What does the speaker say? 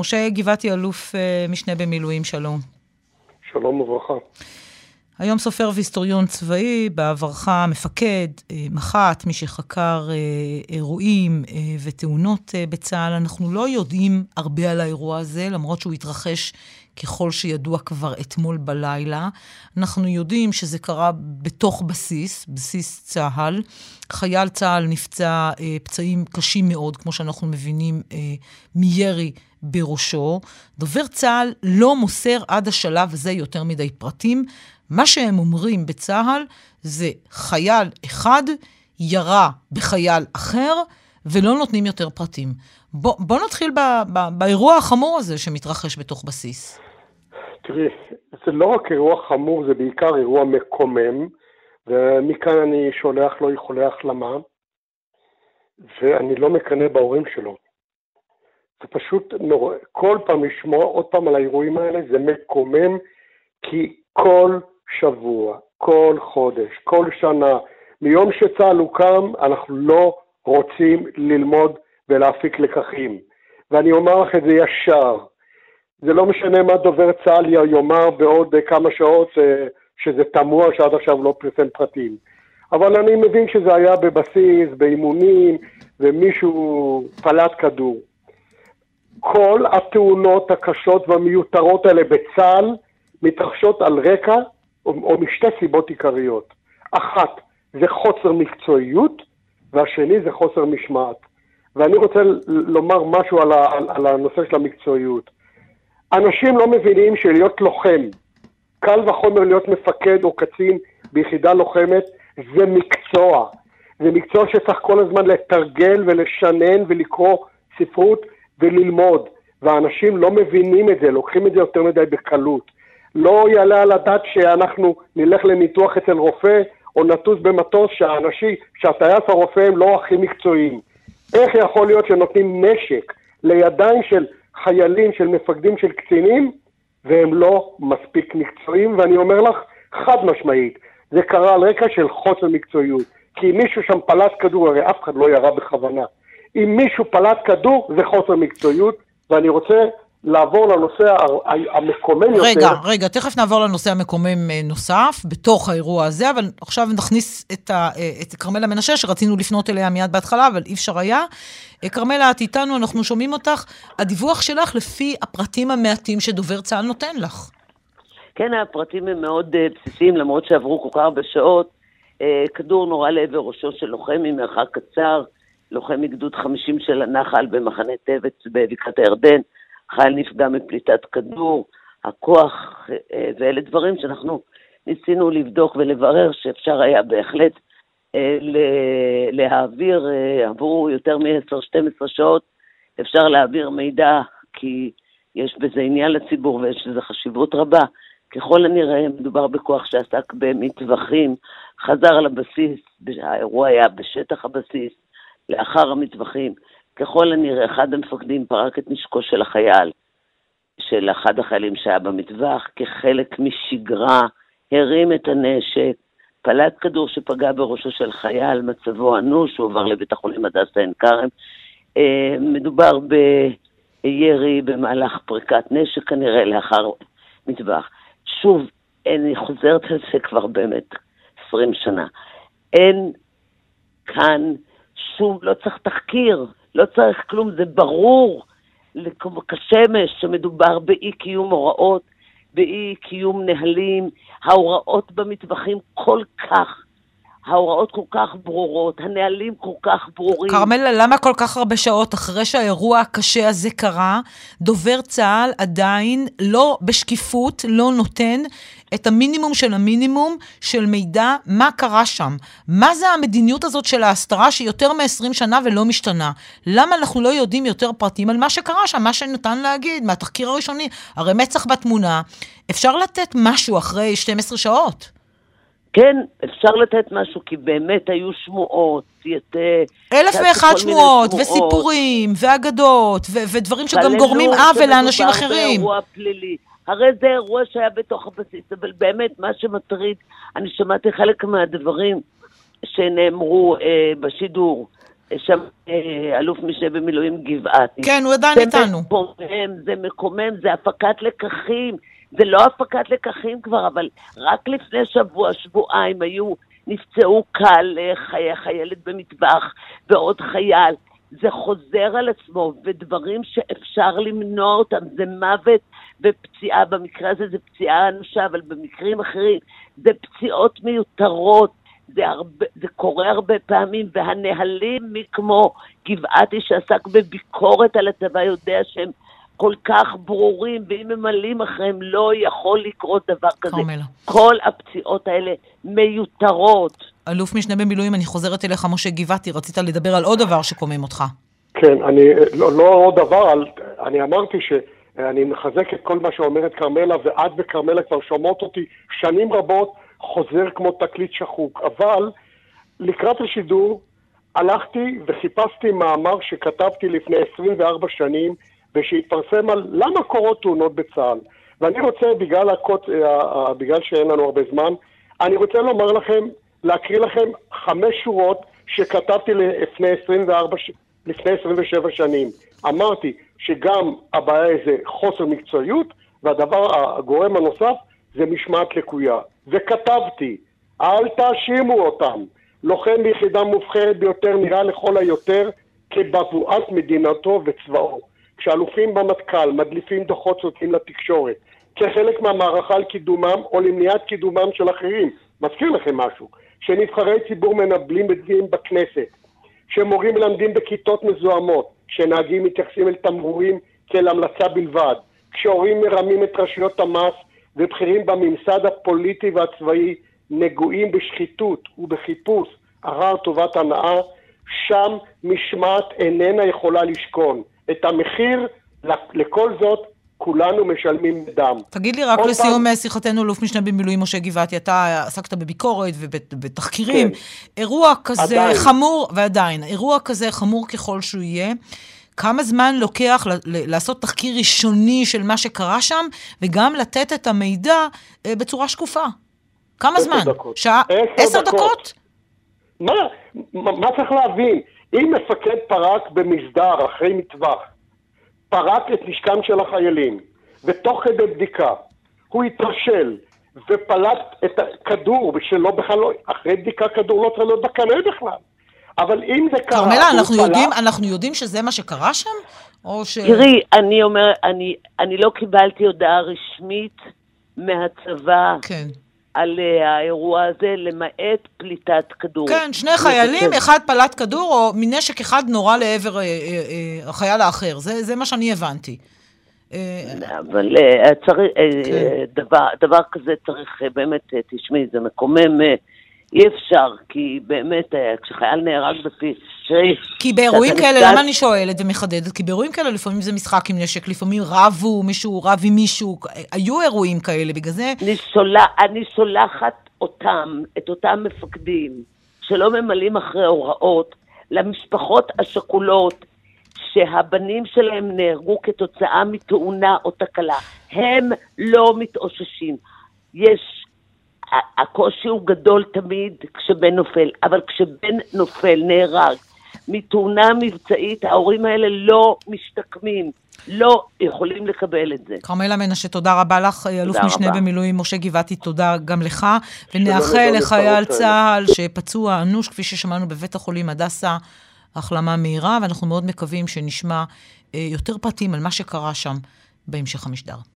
משה גבעתי, אלוף אה, משנה במילואים, שלום. שלום וברכה. היום סופר והיסטוריון צבאי, בעברך מפקד, אה, מח"ט, מי שחקר אה, אירועים ותאונות בצה"ל. אנחנו לא יודעים הרבה על האירוע הזה, למרות שהוא התרחש ככל שידוע כבר אתמול בלילה. אנחנו יודעים שזה קרה בתוך בסיס, בסיס צה"ל. חייל צה"ל נפצע פצעים קשים מאוד, כמו שאנחנו מבינים, מירי בראשו. דובר צה"ל לא מוסר עד השלב הזה יותר מדי פרטים. מה שהם אומרים בצה"ל זה חייל אחד ירה בחייל אחר, ולא נותנים יותר פרטים. בוא, בוא נתחיל ב, ב, באירוע החמור הזה שמתרחש בתוך בסיס. תראי, זה לא רק אירוע חמור, זה בעיקר אירוע מקומם, ומכאן אני שולח לו איחולי החלמה, ואני לא מקנא בהורים שלו. זה פשוט נורא, כל פעם לשמוע עוד פעם על האירועים האלה, זה מקומם, כי כל שבוע, כל חודש, כל שנה, מיום שצה"ל הוקם, אנחנו לא רוצים ללמוד ולהפיק לקחים. ואני אומר לך את זה ישר, זה לא משנה מה דובר צה"ל יאמר בעוד כמה שעות אה, שזה תמוה שעד עכשיו לא פרסם פרטים. אבל אני מבין שזה היה בבסיס, באימונים, ומישהו פלט כדור. כל התאונות הקשות והמיותרות האלה בצה"ל מתרחשות על רקע או, או משתי סיבות עיקריות. אחת, זה חוסר מקצועיות, והשני זה חוסר משמעת. ואני רוצה לומר משהו על, ה, על, על הנושא של המקצועיות. אנשים לא מבינים שלהיות לוחם, קל וחומר להיות מפקד או קצין ביחידה לוחמת, זה מקצוע. זה מקצוע שצריך כל הזמן לתרגל ולשנן ולקרוא ספרות וללמוד. ואנשים לא מבינים את זה, לוקחים את זה יותר מדי בקלות. לא יעלה על הדעת שאנחנו נלך לניתוח אצל רופא או נטוס במטוס שהאנשים, שהטייס הרופא הם לא הכי מקצועיים. איך יכול להיות שנותנים נשק לידיים של חיילים, של מפקדים, של קצינים, והם לא מספיק מקצועיים, ואני אומר לך, חד משמעית, זה קרה על רקע של חוסר מקצועיות. כי מישהו שם פלט כדור, הרי אף אחד לא ירה בכוונה. אם מישהו פלט כדור, זה חוסר מקצועיות, ואני רוצה לעבור לנושא המקומם יותר. רגע, רגע, תכף נעבור לנושא המקומם אה, נוסף, בתוך האירוע הזה, אבל עכשיו נכניס את, ה, אה, את כרמלה מנשה, שרצינו לפנות אליה מיד בהתחלה, אבל אי אפשר היה. אה, כרמלה, את איתנו, אנחנו שומעים אותך. הדיווח שלך לפי הפרטים המעטים שדובר צה"ל נותן לך. כן, הפרטים הם מאוד בסיסיים, למרות שעברו כל כך הרבה שעות. כדור נורה לעבר ראשו של לוחם ממרחק קצר, לוחם מגדוד 50 של הנחל במחנה טבץ בבקעת הירדן. חייל נפגע מפליטת כדור, הכוח, אה, ואלה דברים שאנחנו ניסינו לבדוק ולברר שאפשר היה בהחלט אה, להעביר, אה, עברו יותר מ-10-12 שעות, אפשר להעביר מידע כי יש בזה עניין לציבור ויש לזה חשיבות רבה. ככל הנראה מדובר בכוח שעסק במטווחים, חזר לבסיס, האירוע היה בשטח הבסיס, לאחר המטווחים, ככל הנראה, אחד המפקדים פרק את נשקו של החייל, של אחד החיילים שהיה במטווח, כחלק משגרה, הרים את הנשק, פלט כדור שפגע בראשו של חייל, מצבו אנוש, הוא עבר לבית החולים הדסה עין כרם. אה, מדובר בירי במהלך פריקת נשק כנראה לאחר מטווח. שוב, אני חוזרת על זה כבר באמת 20 שנה. אין כאן שום, לא צריך תחקיר, לא צריך כלום, זה ברור. כשמש שמדובר באי קיום הוראות, באי קיום נהלים, ההוראות במטווחים כל כך ההוראות כל כך ברורות, הנהלים כל כך ברורים. כרמלה, למה כל כך הרבה שעות אחרי שהאירוע הקשה הזה קרה, דובר צה"ל עדיין לא בשקיפות, לא נותן את המינימום של המינימום של מידע מה קרה שם? מה זה המדיניות הזאת של ההסתרה שהיא יותר מ-20 שנה ולא משתנה? למה אנחנו לא יודעים יותר פרטים על מה שקרה שם, מה שניתן להגיד מהתחקיר הראשוני? הרי מצח בתמונה, אפשר לתת משהו אחרי 12 שעות. כן, אפשר לתת משהו, כי באמת היו שמועות, אלף ואחת שמועות, וסיפורים, ואגדות, ו- ודברים שגם גורמים עוול לאנשים אחרים. זה אירוע פלילי. הרי זה אירוע שהיה בתוך הבסיס, אבל באמת, מה שמטריד, אני שמעתי חלק מהדברים שנאמרו אה, בשידור, שם אה, אלוף משנה במילואים גבעתי. כן, הוא עדיין איתנו. זה מקומם, זה מקומם, זה הפקת לקחים. זה לא הפקת לקחים כבר, אבל רק לפני שבוע, שבועיים היו, נפצעו קל אה, חי, חיילת במטבח ועוד חייל. זה חוזר על עצמו, ודברים שאפשר למנוע אותם, זה מוות ופציעה, במקרה הזה זה פציעה אנושה, אבל במקרים אחרים זה פציעות מיותרות, זה, הרבה, זה קורה הרבה פעמים, והנהלים, מי כמו גבעתי שעסק בביקורת על הצבא, יודע שהם כל כך ברורים, ואם ממלאים אחריהם לא יכול לקרות דבר כזה. כרמלה. כל הפציעות האלה מיותרות. אלוף משנה במילואים, אני חוזרת אליך, משה גבעתי, רצית לדבר על עוד דבר שקומם אותך. כן, אני, לא, לא עוד דבר, אני אמרתי שאני מחזק את כל מה שאומרת כרמלה, ואת וכרמלה כבר שומעות אותי שנים רבות, חוזר כמו תקליט שחוק, אבל לקראת השידור הלכתי וחיפשתי מאמר שכתבתי לפני 24 שנים, ושהתפרסם על למה קורות תאונות בצה"ל. ואני רוצה, בגלל, הקוט, בגלל שאין לנו הרבה זמן, אני רוצה לומר לכם, להקריא לכם חמש שורות שכתבתי לפני 24, לפני 27 שנים. אמרתי שגם הבעיה זה חוסר מקצועיות, והדבר, הגורם הנוסף זה משמעת לקויה. וכתבתי, אל תאשימו אותם. לוחם ביחידה מובחרת ביותר נראה לכל היותר כבבואת מדינתו וצבאו. כשאלופים במטכ"ל מדליפים דוחות סוטים לתקשורת כחלק מהמערכה על קידומם או למניעת קידומם של אחרים, מזכיר לכם משהו, שנבחרי ציבור מנבלים בדברים בכנסת, שמורים מלמדים בכיתות מזוהמות, שנהגים מתייחסים אל תמרורים כאל המלצה בלבד, כשהורים מרמים את רשויות המס ובכירים בממסד הפוליטי והצבאי נגועים בשחיתות ובחיפוש אחר טובת הנאה, שם משמעת איננה יכולה לשכון. את המחיר לכל זאת כולנו משלמים דם. תגיד לי רק לסיום פעם... שיחתנו, אלוף משנה במילואים משה גבעתי, אתה עסקת בביקורת ובתחקירים. כן. אירוע כזה עדיין. חמור, ועדיין, אירוע כזה חמור ככל שהוא יהיה, כמה זמן לוקח לעשות תחקיר ראשוני של מה שקרה שם, וגם לתת את המידע אה, בצורה שקופה? כמה זמן? דקות. שעה? עשר דקות? דקות? מה, מה צריך להבין? אם מפקד פרק במסדר אחרי מטווח, פרק את נשקם של החיילים, ותוך כדי בדיקה הוא התרשל ופלט את הכדור, ושלא בכלל לא, אחרי בדיקה כדור לא צריך להיות בקנה בכלל. אבל אם זה קרה... כרמלה, אנחנו, פלט... יודעים, אנחנו יודעים שזה מה שקרה שם? או ש... תראי, אני אומר, אני, אני לא קיבלתי הודעה רשמית מהצבא. כן. על uh, האירוע הזה, למעט פליטת כדור. כן, שני חיילים, אחד פלט כדור, או מנשק אחד נורה לעבר uh, uh, החייל האחר. זה, זה מה שאני הבנתי. אבל צריך, כן. דבר, דבר כזה צריך באמת, תשמעי, זה מקומם. אי אפשר, כי באמת, כשחייל נהרג בפי... כי באירועים כאלה, למה אני שואלת ומחדדת? כי באירועים כאלה לפעמים זה משחק עם נשק, לפעמים רבו, מישהו רב עם מישהו, היו אירועים כאלה, בגלל זה... אני, סולח, אני סולחת אותם, את אותם מפקדים, שלא ממלאים אחרי הוראות, למשפחות השכולות, שהבנים שלהם נהרגו כתוצאה מתאונה או תקלה. הם לא מתאוששים. יש הקושי הוא גדול תמיד כשבן נופל, אבל כשבן נופל, נהרג, מתאונה מבצעית, ההורים האלה לא משתקמים. לא יכולים לקבל את זה. כרמלה מנשה, תודה רבה לך. אלוף משנה. במילואים משה גבעתי, תודה גם לך. ונאחל לחייל צה"ל שפצוע אנוש, כפי ששמענו בבית החולים הדסה, החלמה מהירה, ואנחנו מאוד מקווים שנשמע אה, יותר פרטים על מה שקרה שם בהמשך המשדר.